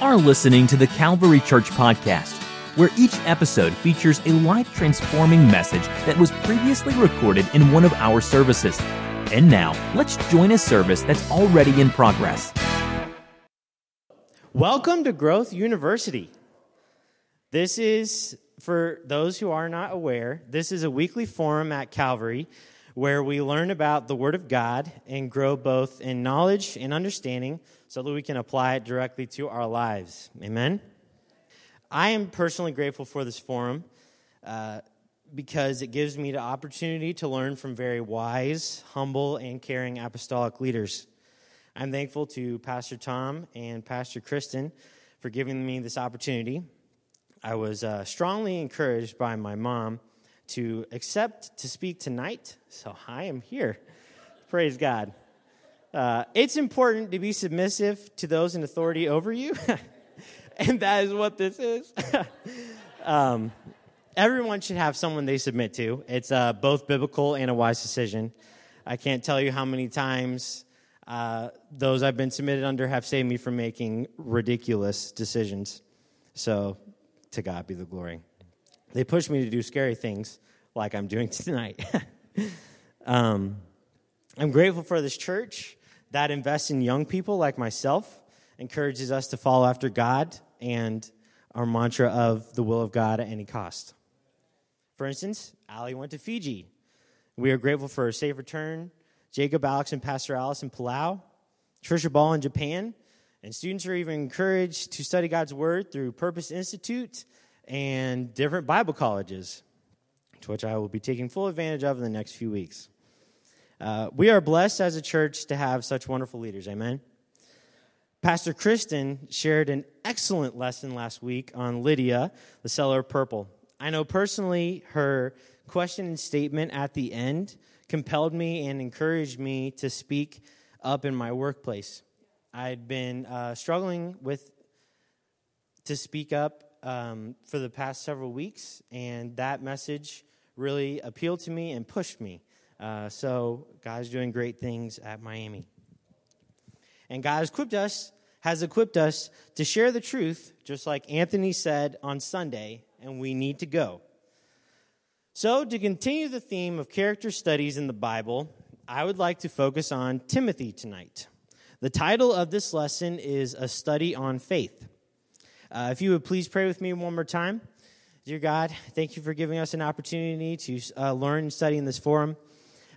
are listening to the Calvary Church Podcast, where each episode features a life transforming message that was previously recorded in one of our services. And now, let's join a service that's already in progress. Welcome to Growth University. This is, for those who are not aware, this is a weekly forum at Calvary where we learn about the Word of God and grow both in knowledge and understanding so that we can apply it directly to our lives. Amen? I am personally grateful for this forum uh, because it gives me the opportunity to learn from very wise, humble, and caring apostolic leaders. I'm thankful to Pastor Tom and Pastor Kristen for giving me this opportunity. I was uh, strongly encouraged by my mom to accept to speak tonight. So I am here. Praise God. Uh, it's important to be submissive to those in authority over you, and that is what this is. um, everyone should have someone they submit to. It's uh, both biblical and a wise decision. I can't tell you how many times uh, those I've been submitted under have saved me from making ridiculous decisions. So, to God be the glory. They push me to do scary things like I'm doing tonight. um, I'm grateful for this church that invests in young people like myself, encourages us to follow after God and our mantra of the will of God at any cost. For instance, Ali went to Fiji. We are grateful for her safe return. Jacob, Alex, and Pastor Alice in Palau. Trisha Ball in Japan. And students are even encouraged to study God's Word through Purpose Institute and different Bible colleges, to which I will be taking full advantage of in the next few weeks. Uh, we are blessed as a church to have such wonderful leaders. Amen. Pastor Kristen shared an excellent lesson last week on Lydia, the seller of purple. I know personally her question and statement at the end compelled me and encouraged me to speak up in my workplace. I'd been uh, struggling with to speak up um, for the past several weeks, and that message really appealed to me and pushed me. Uh, so God's doing great things at Miami, and God has equipped us has equipped us to share the truth, just like Anthony said on Sunday, and we need to go. So, to continue the theme of character studies in the Bible, I would like to focus on Timothy tonight. The title of this lesson is A Study on Faith. Uh, if you would please pray with me one more time. Dear God, thank you for giving us an opportunity to uh, learn and study in this forum.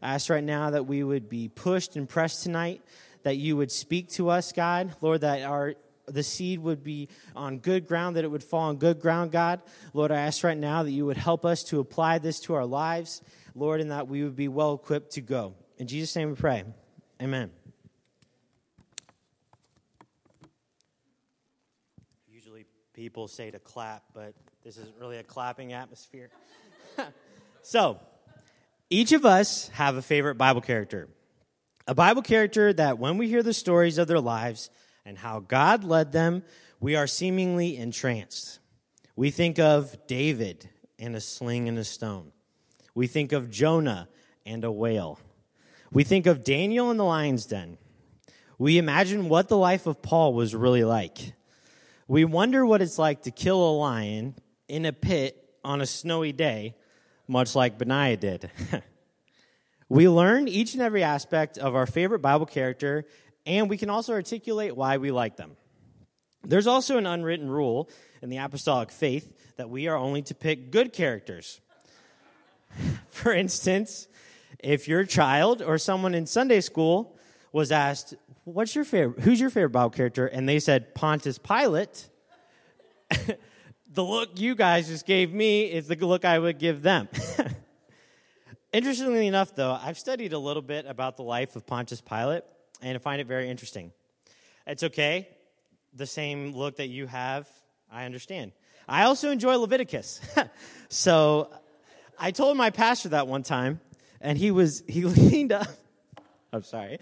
I ask right now that we would be pushed and pressed tonight, that you would speak to us, God. Lord, that our the seed would be on good ground, that it would fall on good ground, God. Lord, I ask right now that you would help us to apply this to our lives, Lord, and that we would be well equipped to go. In Jesus' name we pray. Amen. People say to clap, but this isn't really a clapping atmosphere. so, each of us have a favorite Bible character. A Bible character that when we hear the stories of their lives and how God led them, we are seemingly entranced. We think of David and a sling and a stone. We think of Jonah and a whale. We think of Daniel in the lion's den. We imagine what the life of Paul was really like. We wonder what it's like to kill a lion in a pit on a snowy day, much like Benaiah did. we learn each and every aspect of our favorite Bible character, and we can also articulate why we like them. There's also an unwritten rule in the apostolic faith that we are only to pick good characters. For instance, if your child or someone in Sunday school was asked, what's your favorite, who's your favorite Bible character? And they said Pontius Pilate. the look you guys just gave me is the look I would give them. Interestingly enough, though, I've studied a little bit about the life of Pontius Pilate, and I find it very interesting. It's okay. The same look that you have, I understand. I also enjoy Leviticus. so I told my pastor that one time, and he was he leaned up. I'm sorry.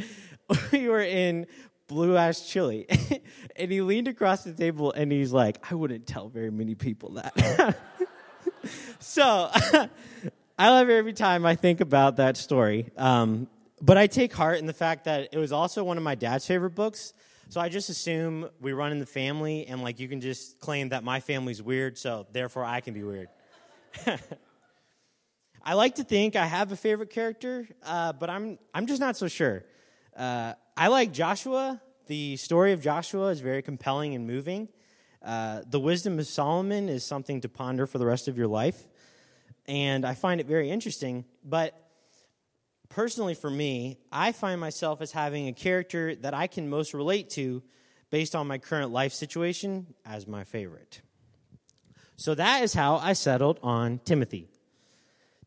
we were in Blue Ash Chili, and he leaned across the table and he's like, "I wouldn't tell very many people that." so I love it every time I think about that story. Um, but I take heart in the fact that it was also one of my dad's favorite books. So I just assume we run in the family, and like you can just claim that my family's weird, so therefore I can be weird. I like to think I have a favorite character, uh, but I'm I'm just not so sure. Uh, I like Joshua. The story of Joshua is very compelling and moving. Uh, the wisdom of Solomon is something to ponder for the rest of your life, and I find it very interesting. But personally, for me, I find myself as having a character that I can most relate to based on my current life situation as my favorite. So that is how I settled on Timothy.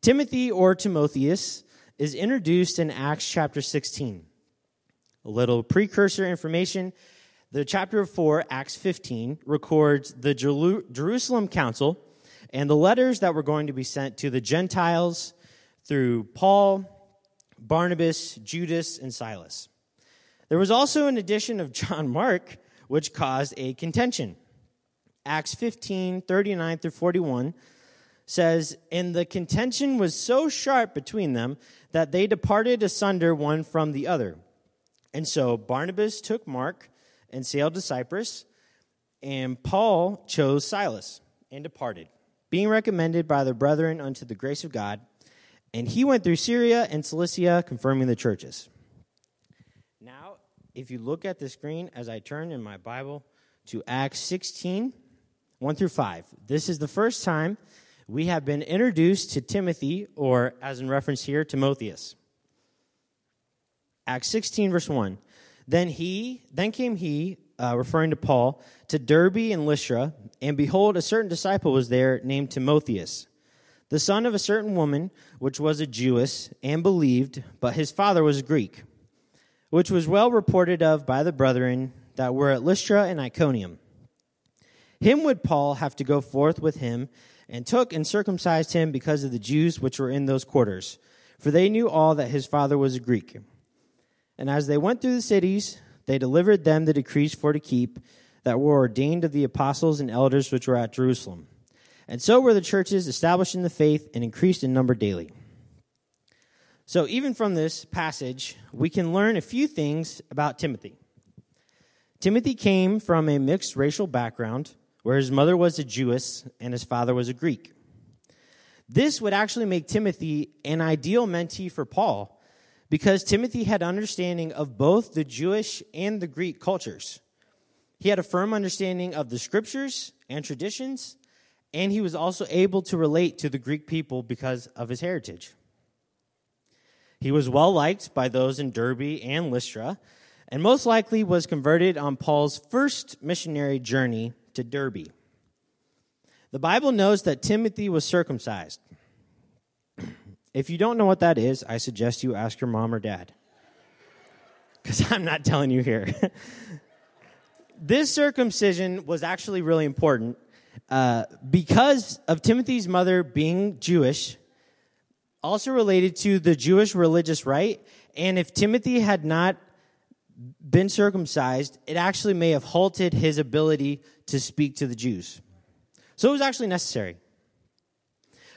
Timothy or Timotheus is introduced in Acts chapter 16. A little precursor information. The chapter 4, Acts 15, records the Jerusalem Council and the letters that were going to be sent to the Gentiles through Paul, Barnabas, Judas, and Silas. There was also an addition of John Mark, which caused a contention. Acts 15, 39 through 41 says, And the contention was so sharp between them that they departed asunder one from the other. And so Barnabas took Mark and sailed to Cyprus, and Paul chose Silas and departed, being recommended by the brethren unto the grace of God. And he went through Syria and Cilicia, confirming the churches. Now, if you look at the screen as I turn in my Bible to Acts 16, 1 through 5, this is the first time we have been introduced to Timothy, or as in reference here, Timotheus. Acts 16, verse 1. Then he, then came he, uh, referring to Paul, to Derbe and Lystra, and behold, a certain disciple was there named Timotheus, the son of a certain woman, which was a Jewess, and believed, but his father was a Greek, which was well reported of by the brethren that were at Lystra and Iconium. Him would Paul have to go forth with him and took and circumcised him because of the Jews which were in those quarters, for they knew all that his father was a Greek. And as they went through the cities, they delivered them the decrees for to keep that were ordained of the apostles and elders which were at Jerusalem. And so were the churches established in the faith and increased in number daily. So, even from this passage, we can learn a few things about Timothy. Timothy came from a mixed racial background where his mother was a Jewess and his father was a Greek. This would actually make Timothy an ideal mentee for Paul because Timothy had understanding of both the Jewish and the Greek cultures. He had a firm understanding of the scriptures and traditions, and he was also able to relate to the Greek people because of his heritage. He was well liked by those in Derbe and Lystra, and most likely was converted on Paul's first missionary journey to Derbe. The Bible knows that Timothy was circumcised. If you don't know what that is, I suggest you ask your mom or dad. Because I'm not telling you here. this circumcision was actually really important uh, because of Timothy's mother being Jewish, also related to the Jewish religious rite. And if Timothy had not been circumcised, it actually may have halted his ability to speak to the Jews. So it was actually necessary.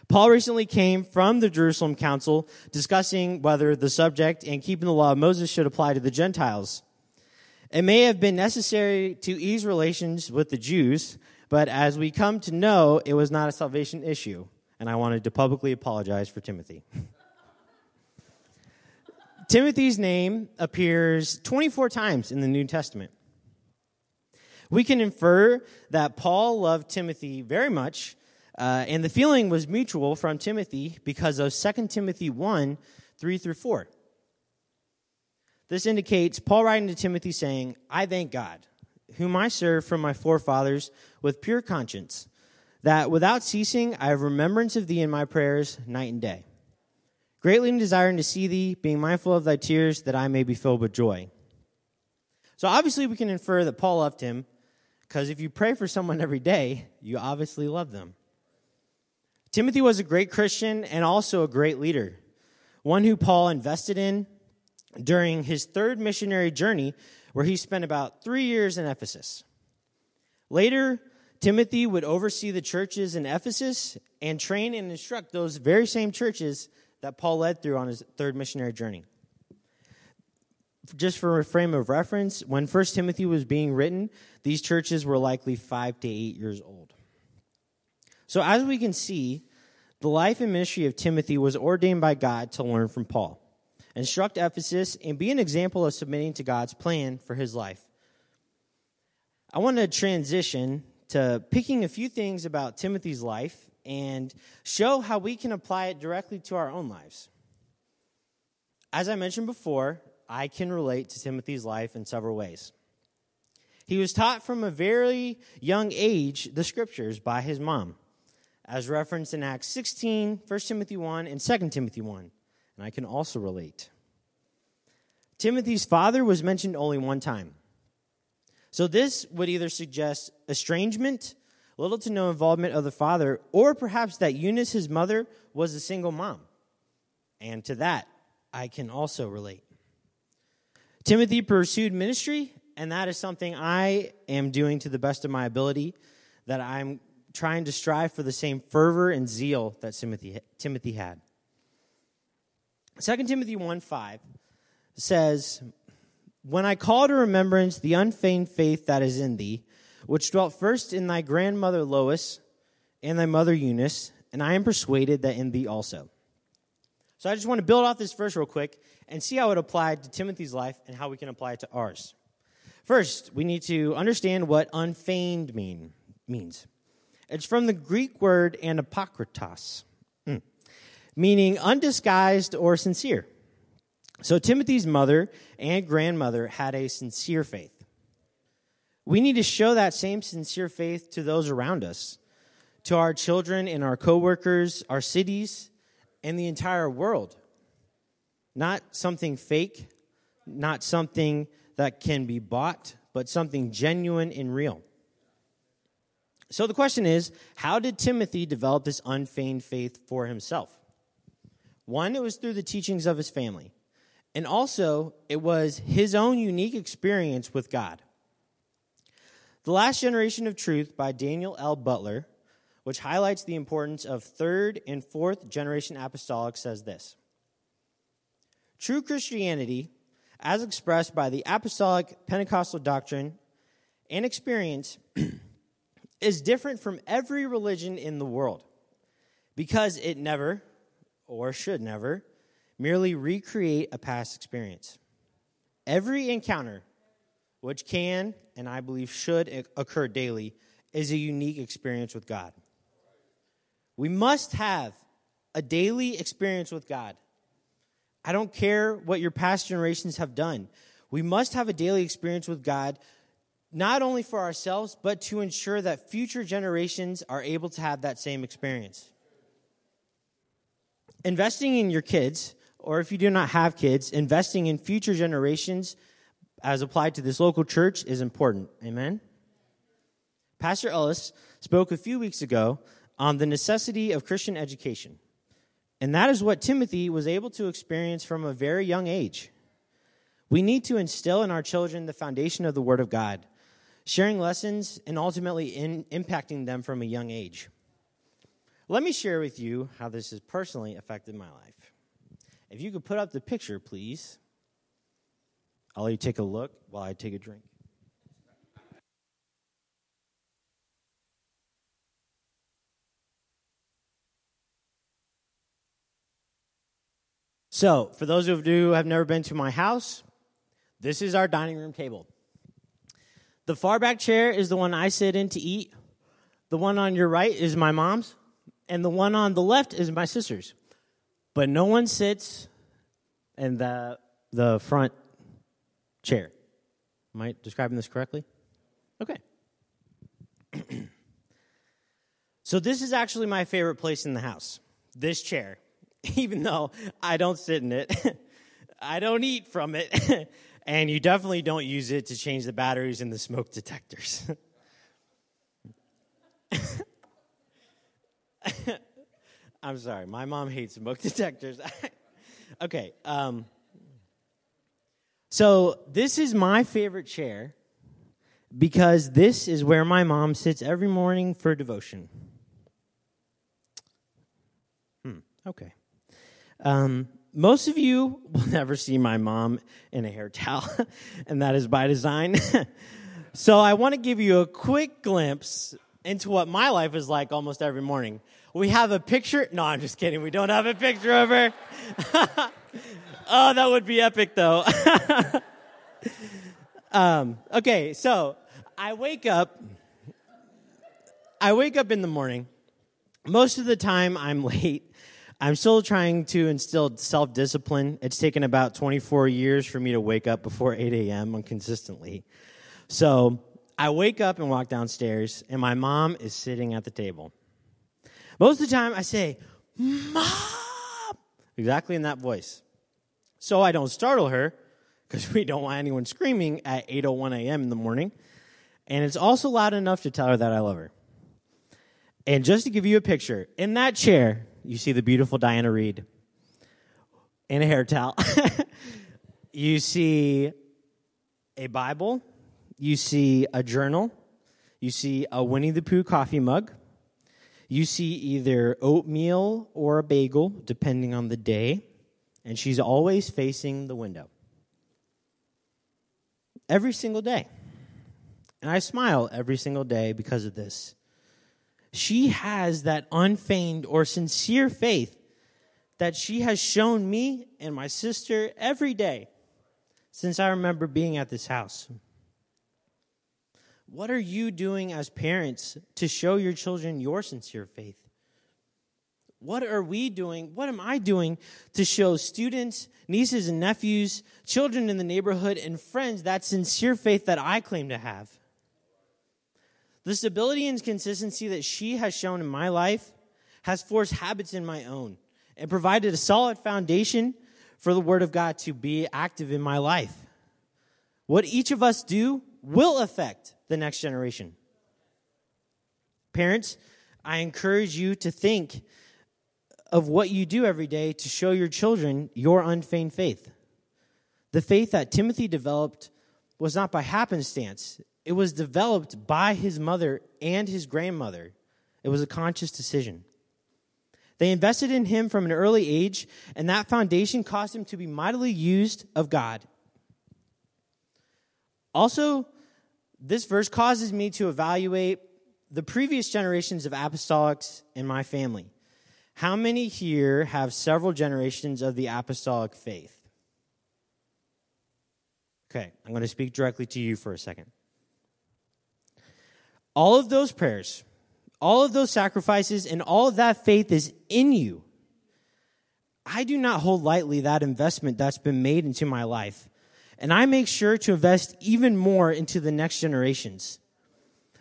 Paul recently came from the Jerusalem Council discussing whether the subject and keeping the law of Moses should apply to the Gentiles. It may have been necessary to ease relations with the Jews, but as we come to know, it was not a salvation issue, and I wanted to publicly apologize for Timothy. Timothy's name appears 24 times in the New Testament. We can infer that Paul loved Timothy very much, uh, and the feeling was mutual from Timothy because of 2 Timothy 1 3 through 4. This indicates Paul writing to Timothy saying, I thank God, whom I serve from my forefathers with pure conscience, that without ceasing I have remembrance of thee in my prayers night and day greatly desiring to see thee, being mindful of thy tears, that I may be filled with joy. So obviously, we can infer that Paul loved him, because if you pray for someone every day, you obviously love them. Timothy was a great Christian and also a great leader, one who Paul invested in during his third missionary journey, where he spent about three years in Ephesus. Later, Timothy would oversee the churches in Ephesus and train and instruct those very same churches that Paul led through on his third missionary journey. just for a frame of reference, when First Timothy was being written, these churches were likely five to eight years old. So, as we can see, the life and ministry of Timothy was ordained by God to learn from Paul, instruct Ephesus, and be an example of submitting to God's plan for his life. I want to transition to picking a few things about Timothy's life and show how we can apply it directly to our own lives. As I mentioned before, I can relate to Timothy's life in several ways. He was taught from a very young age the scriptures by his mom, as referenced in Acts 16, 1 Timothy 1, and 2 Timothy 1. And I can also relate. Timothy's father was mentioned only one time. So this would either suggest estrangement, little to no involvement of the father, or perhaps that Eunice, his mother, was a single mom. And to that, I can also relate. Timothy pursued ministry, and that is something I am doing to the best of my ability, that I'm trying to strive for the same fervor and zeal that Timothy, Timothy had. 2 Timothy 1 5 says, When I call to remembrance the unfeigned faith that is in thee, which dwelt first in thy grandmother Lois and thy mother Eunice, and I am persuaded that in thee also. So I just want to build off this verse real quick and see how it applied to Timothy's life and how we can apply it to ours. First, we need to understand what unfeigned mean, means. It's from the Greek word anapokritos, meaning undisguised or sincere. So Timothy's mother and grandmother had a sincere faith. We need to show that same sincere faith to those around us, to our children and our coworkers, our cities, and the entire world. Not something fake, not something that can be bought, but something genuine and real. So the question is how did Timothy develop this unfeigned faith for himself? One, it was through the teachings of his family. And also, it was his own unique experience with God. The Last Generation of Truth by Daniel L. Butler which highlights the importance of third and fourth generation apostolic, says this True Christianity, as expressed by the apostolic Pentecostal doctrine and experience, is different from every religion in the world because it never, or should never, merely recreate a past experience. Every encounter, which can and I believe should occur daily, is a unique experience with God. We must have a daily experience with God. I don't care what your past generations have done. We must have a daily experience with God, not only for ourselves, but to ensure that future generations are able to have that same experience. Investing in your kids, or if you do not have kids, investing in future generations as applied to this local church is important. Amen? Pastor Ellis spoke a few weeks ago on the necessity of Christian education. And that is what Timothy was able to experience from a very young age. We need to instill in our children the foundation of the Word of God, sharing lessons and ultimately in, impacting them from a young age. Let me share with you how this has personally affected my life. If you could put up the picture, please. I'll let you take a look while I take a drink. So, for those of you who have never been to my house, this is our dining room table. The far back chair is the one I sit in to eat. The one on your right is my mom's, and the one on the left is my sister's. But no one sits in the the front chair. Am I describing this correctly? Okay. so this is actually my favorite place in the house. This chair. even though I don't sit in it, I don't eat from it, and you definitely don't use it to change the batteries in the smoke detectors. I'm sorry, my mom hates smoke detectors. okay, um, so this is my favorite chair because this is where my mom sits every morning for devotion. Hmm, okay. Um, most of you will never see my mom in a hair towel, and that is by design. so I want to give you a quick glimpse into what my life is like almost every morning. We have a picture. No, I'm just kidding. We don't have a picture of her. oh, that would be epic, though. um, okay, so I wake up. I wake up in the morning. Most of the time, I'm late. I'm still trying to instill self discipline. It's taken about 24 years for me to wake up before 8 a.m. consistently. So I wake up and walk downstairs, and my mom is sitting at the table. Most of the time, I say, Mom! Exactly in that voice. So I don't startle her, because we don't want anyone screaming at 8.01 a.m. in the morning. And it's also loud enough to tell her that I love her. And just to give you a picture, in that chair, you see the beautiful Diana Reed in a hair towel. you see a Bible. You see a journal. You see a Winnie the Pooh coffee mug. You see either oatmeal or a bagel, depending on the day. And she's always facing the window. Every single day. And I smile every single day because of this. She has that unfeigned or sincere faith that she has shown me and my sister every day since I remember being at this house. What are you doing as parents to show your children your sincere faith? What are we doing? What am I doing to show students, nieces and nephews, children in the neighborhood, and friends that sincere faith that I claim to have? The stability and consistency that she has shown in my life has forced habits in my own and provided a solid foundation for the Word of God to be active in my life. What each of us do will affect the next generation. Parents, I encourage you to think of what you do every day to show your children your unfeigned faith. The faith that Timothy developed was not by happenstance, it was developed by his mother and his grandmother. It was a conscious decision. They invested in him from an early age, and that foundation caused him to be mightily used of God. Also, this verse causes me to evaluate the previous generations of apostolics in my family. How many here have several generations of the apostolic faith? Okay, I'm going to speak directly to you for a second. All of those prayers, all of those sacrifices, and all of that faith is in you. I do not hold lightly that investment that's been made into my life. And I make sure to invest even more into the next generations.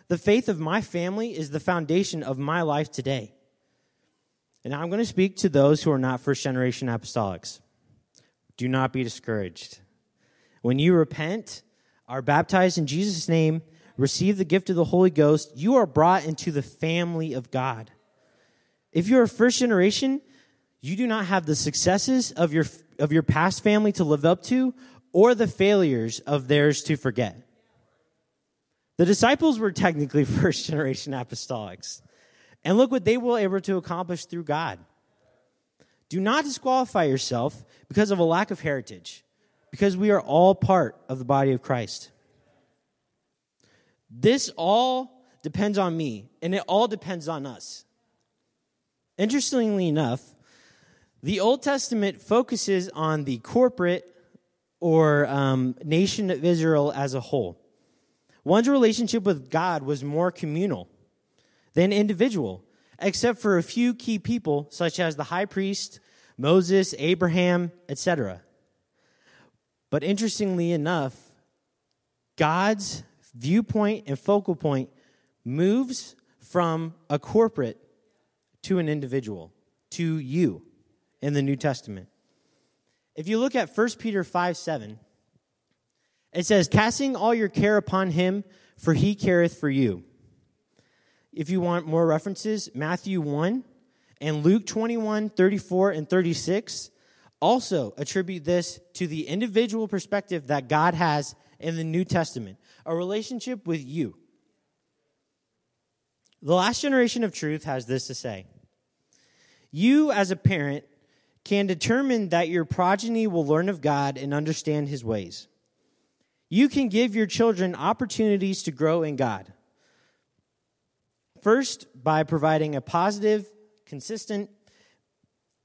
The faith of my family is the foundation of my life today. And I'm going to speak to those who are not first generation apostolics. Do not be discouraged. When you repent, are baptized in Jesus' name, receive the gift of the Holy Ghost, you are brought into the family of God. If you're a first generation, you do not have the successes of your, of your past family to live up to or the failures of theirs to forget. The disciples were technically first generation apostolics. And look what they were able to accomplish through God. Do not disqualify yourself because of a lack of heritage, because we are all part of the body of Christ. This all depends on me, and it all depends on us. Interestingly enough, the Old Testament focuses on the corporate or um, nation of Israel as a whole. One's relationship with God was more communal than individual, except for a few key people, such as the high priest, Moses, Abraham, etc. But interestingly enough, God's viewpoint and focal point moves from a corporate to an individual, to you in the New Testament. If you look at 1 Peter 5 7, it says, Casting all your care upon him, for he careth for you. If you want more references, Matthew 1 and Luke 21, 34, and 36 also attribute this to the individual perspective that God has in the New Testament, a relationship with you. The last generation of truth has this to say You, as a parent, can determine that your progeny will learn of God and understand his ways. You can give your children opportunities to grow in God. First, by providing a positive, consistent,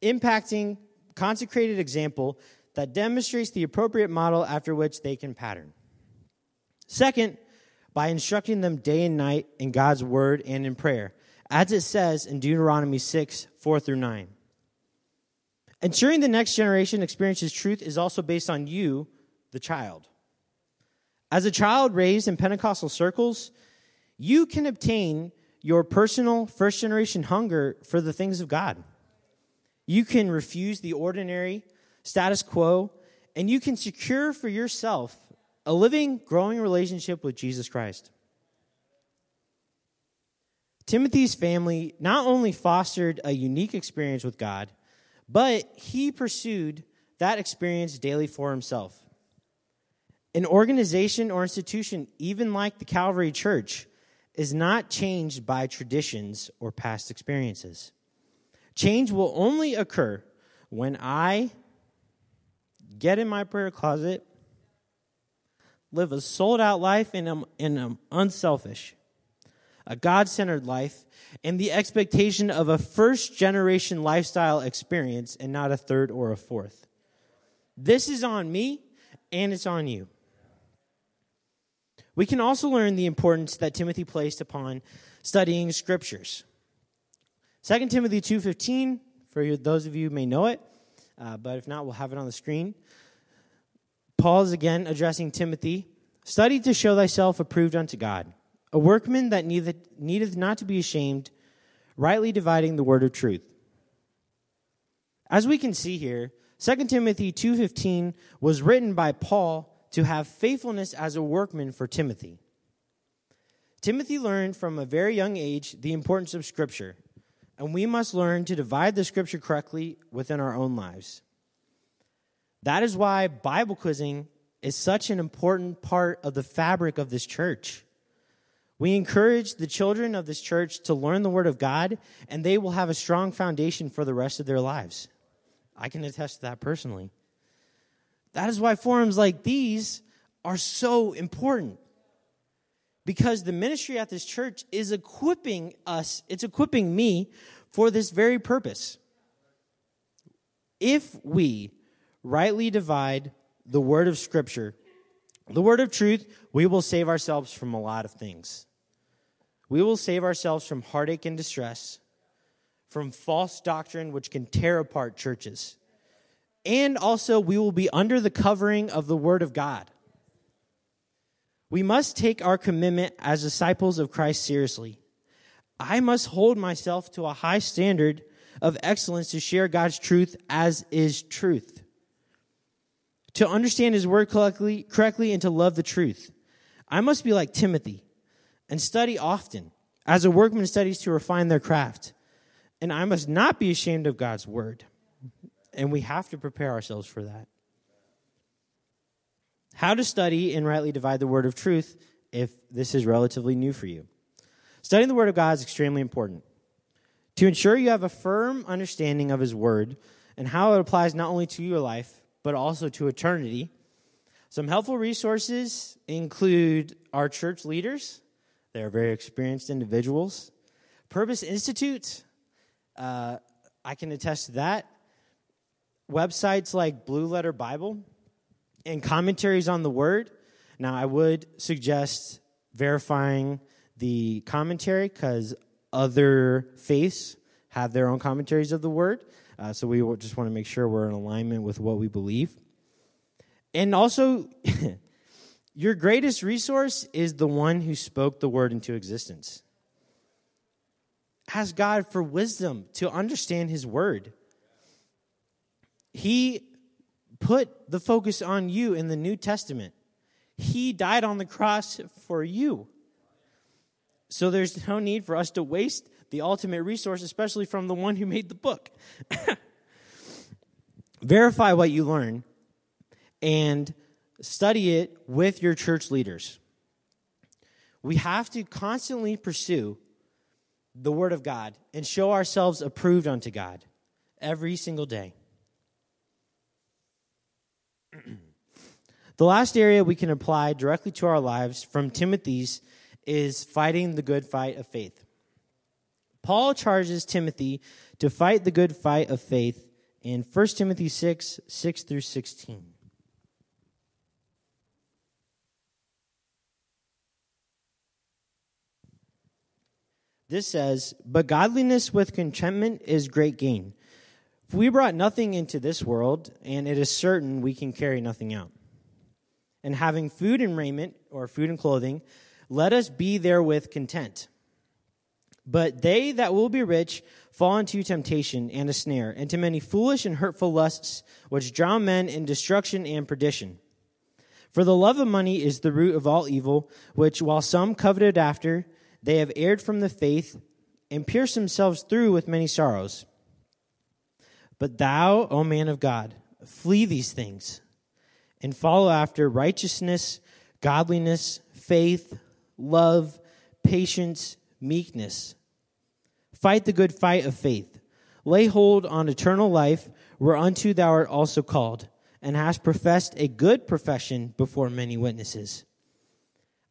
impacting, consecrated example that demonstrates the appropriate model after which they can pattern. Second, by instructing them day and night in God's word and in prayer, as it says in Deuteronomy 6 4 through 9. Ensuring the next generation experiences truth is also based on you, the child. As a child raised in Pentecostal circles, you can obtain your personal first generation hunger for the things of God. You can refuse the ordinary status quo, and you can secure for yourself a living, growing relationship with Jesus Christ. Timothy's family not only fostered a unique experience with God, but he pursued that experience daily for himself. An organization or institution, even like the Calvary Church, is not changed by traditions or past experiences. Change will only occur when I get in my prayer closet, live a sold out life, and an unselfish, a God centered life, and the expectation of a first generation lifestyle experience and not a third or a fourth. This is on me and it's on you. We can also learn the importance that Timothy placed upon studying scriptures. 2 Timothy 2:15 for those of you may know it, uh, but if not, we'll have it on the screen. Paul is again addressing Timothy. Study to show thyself approved unto God, a workman that needeth, needeth not to be ashamed, rightly dividing the word of truth. As we can see here, 2 Timothy 2:15 was written by Paul to have faithfulness as a workman for Timothy. Timothy learned from a very young age the importance of scripture and we must learn to divide the scripture correctly within our own lives. That is why Bible quizzing is such an important part of the fabric of this church. We encourage the children of this church to learn the Word of God, and they will have a strong foundation for the rest of their lives. I can attest to that personally. That is why forums like these are so important because the ministry at this church is equipping us, it's equipping me for this very purpose. If we rightly divide the word of Scripture, the word of truth, we will save ourselves from a lot of things. We will save ourselves from heartache and distress, from false doctrine which can tear apart churches. And also, we will be under the covering of the Word of God. We must take our commitment as disciples of Christ seriously. I must hold myself to a high standard of excellence to share God's truth as is truth. To understand his word correctly, correctly and to love the truth. I must be like Timothy and study often, as a workman studies to refine their craft. And I must not be ashamed of God's word. And we have to prepare ourselves for that. How to study and rightly divide the word of truth if this is relatively new for you. Studying the word of God is extremely important. To ensure you have a firm understanding of his word and how it applies not only to your life, but also to eternity, some helpful resources include our church leaders. They are very experienced individuals. Purpose Institute, uh, I can attest to that. Websites like Blue Letter Bible, and commentaries on the word. Now, I would suggest verifying the commentary because other faiths have their own commentaries of the word. Uh, so we just want to make sure we're in alignment with what we believe. And also, your greatest resource is the one who spoke the word into existence. Ask God for wisdom to understand his word. He put the focus on you in the New Testament. He died on the cross for you. So there's no need for us to waste the ultimate resource, especially from the one who made the book. Verify what you learn and study it with your church leaders. We have to constantly pursue the Word of God and show ourselves approved unto God every single day. the last area we can apply directly to our lives from Timothy's is fighting the good fight of faith. Paul charges Timothy to fight the good fight of faith in 1 Timothy 6 6 through 16. This says, But godliness with contentment is great gain. For we brought nothing into this world, and it is certain we can carry nothing out. And having food and raiment, or food and clothing, let us be therewith content. But they that will be rich fall into temptation and a snare, and to many foolish and hurtful lusts, which drown men in destruction and perdition. For the love of money is the root of all evil, which while some coveted after, they have erred from the faith and pierced themselves through with many sorrows. But thou, O man of God, flee these things and follow after righteousness, godliness, faith, love, patience, meekness. Fight the good fight of faith. Lay hold on eternal life, whereunto thou art also called, and hast professed a good profession before many witnesses.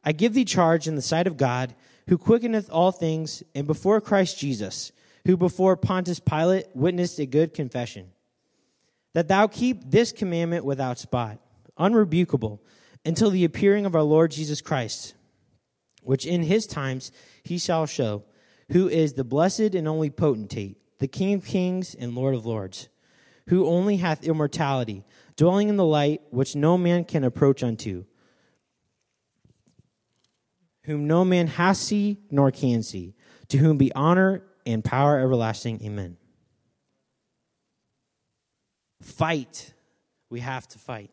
I give thee charge in the sight of God who quickeneth all things, and before Christ Jesus, who before Pontius Pilate witnessed a good confession, that thou keep this commandment without spot, unrebukable, until the appearing of our Lord Jesus Christ, which in his times he shall show, who is the blessed and only potentate, the King of kings and Lord of lords, who only hath immortality, dwelling in the light which no man can approach unto whom no man has seen nor can see, to whom be honor and power everlasting. Amen. Fight. We have to fight.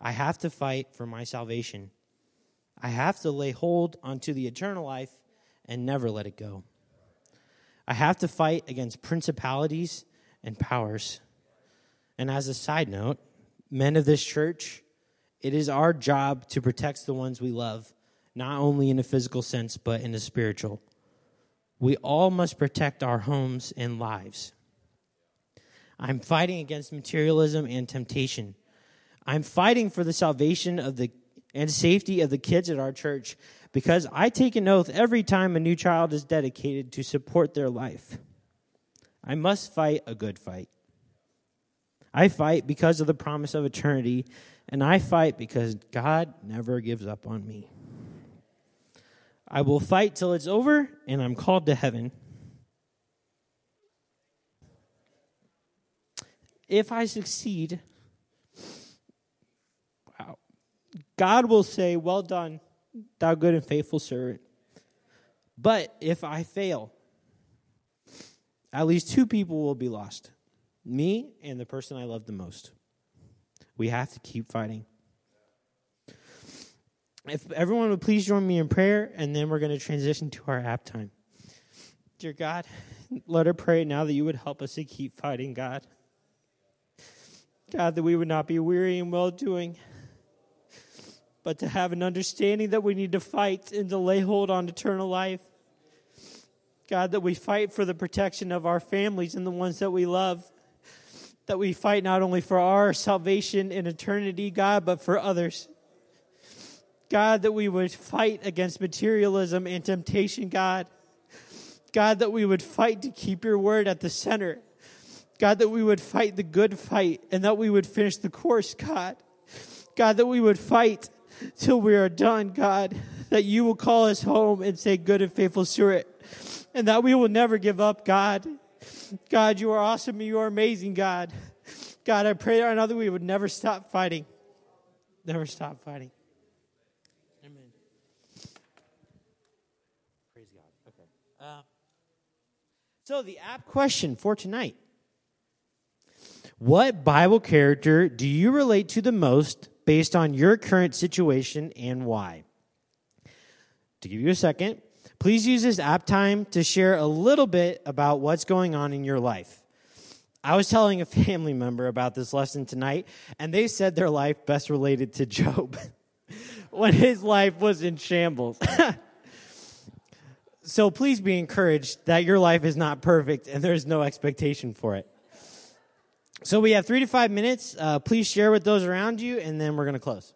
I have to fight for my salvation. I have to lay hold onto the eternal life and never let it go. I have to fight against principalities and powers. And as a side note, men of this church, it is our job to protect the ones we love not only in a physical sense, but in a spiritual. We all must protect our homes and lives. I'm fighting against materialism and temptation. I'm fighting for the salvation of the and safety of the kids at our church because I take an oath every time a new child is dedicated to support their life. I must fight a good fight. I fight because of the promise of eternity, and I fight because God never gives up on me. I will fight till it's over and I'm called to heaven. If I succeed, God will say, Well done, thou good and faithful servant. But if I fail, at least two people will be lost me and the person I love the most. We have to keep fighting if everyone would please join me in prayer, and then we're going to transition to our app time. Dear God, let her pray now that you would help us to keep fighting, God. God, that we would not be weary in well doing, but to have an understanding that we need to fight and to lay hold on eternal life. God, that we fight for the protection of our families and the ones that we love. That we fight not only for our salvation in eternity, God, but for others. God, that we would fight against materialism and temptation, God. God, that we would fight to keep your word at the center. God, that we would fight the good fight and that we would finish the course, God. God, that we would fight till we are done, God. That you will call us home and say, Good and faithful steward. And that we will never give up, God. God, you are awesome. You are amazing, God. God, I pray that we would never stop fighting. Never stop fighting. Amen. Praise God. Okay. Uh, so, the app question for tonight What Bible character do you relate to the most based on your current situation and why? To give you a second, please use this app time to share a little bit about what's going on in your life. I was telling a family member about this lesson tonight, and they said their life best related to Job when his life was in shambles. So please be encouraged that your life is not perfect and there's no expectation for it. So we have three to five minutes. Uh, please share with those around you, and then we're going to close.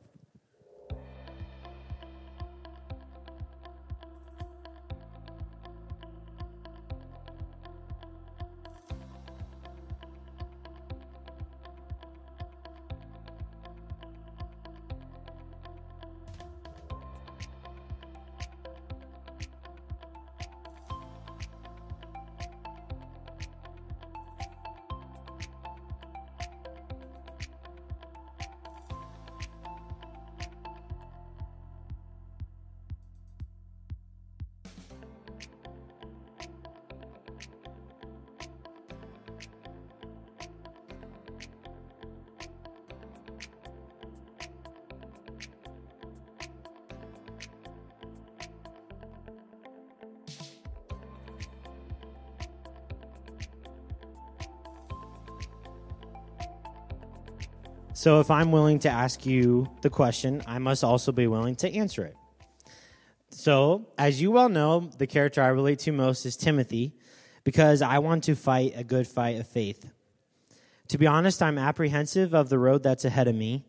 So if I'm willing to ask you the question, I must also be willing to answer it. So, as you well know, the character I relate to most is Timothy because I want to fight a good fight of faith. To be honest, I'm apprehensive of the road that's ahead of me,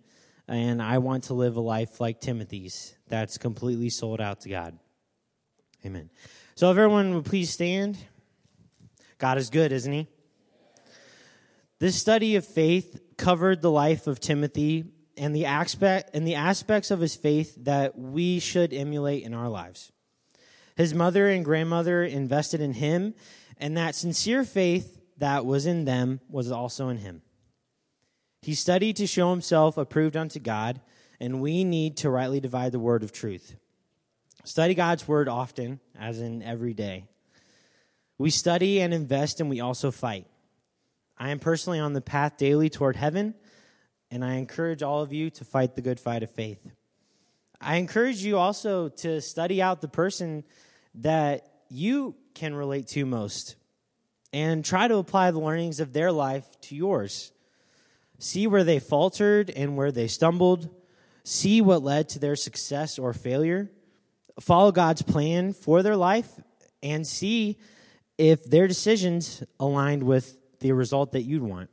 and I want to live a life like Timothy's that's completely sold out to God. Amen. So, if everyone would please stand. God is good, isn't He? This study of faith covered the life of Timothy and the aspect and the aspects of his faith that we should emulate in our lives. His mother and grandmother invested in him, and that sincere faith that was in them was also in him. He studied to show himself approved unto God, and we need to rightly divide the word of truth. Study God's word often, as in every day. We study and invest, and we also fight. I am personally on the path daily toward heaven, and I encourage all of you to fight the good fight of faith. I encourage you also to study out the person that you can relate to most and try to apply the learnings of their life to yours. See where they faltered and where they stumbled. See what led to their success or failure. Follow God's plan for their life and see if their decisions aligned with the result that you'd want.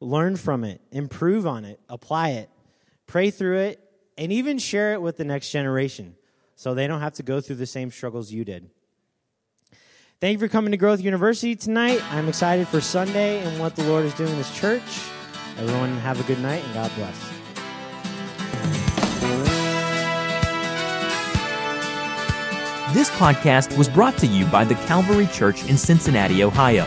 Learn from it, improve on it, apply it, pray through it, and even share it with the next generation so they don't have to go through the same struggles you did. Thank you for coming to Growth University tonight. I'm excited for Sunday and what the Lord is doing in this church. Everyone, have a good night and God bless. This podcast was brought to you by the Calvary Church in Cincinnati, Ohio.